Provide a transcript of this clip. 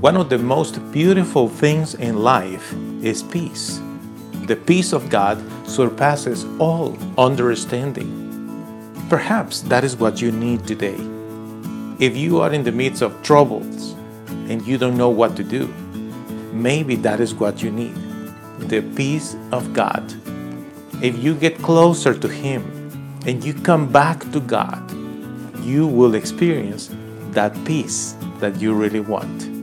One of the most beautiful things in life is peace. The peace of God surpasses all understanding. Perhaps that is what you need today. If you are in the midst of troubles and you don't know what to do, maybe that is what you need the peace of God. If you get closer to Him and you come back to God, you will experience that peace that you really want.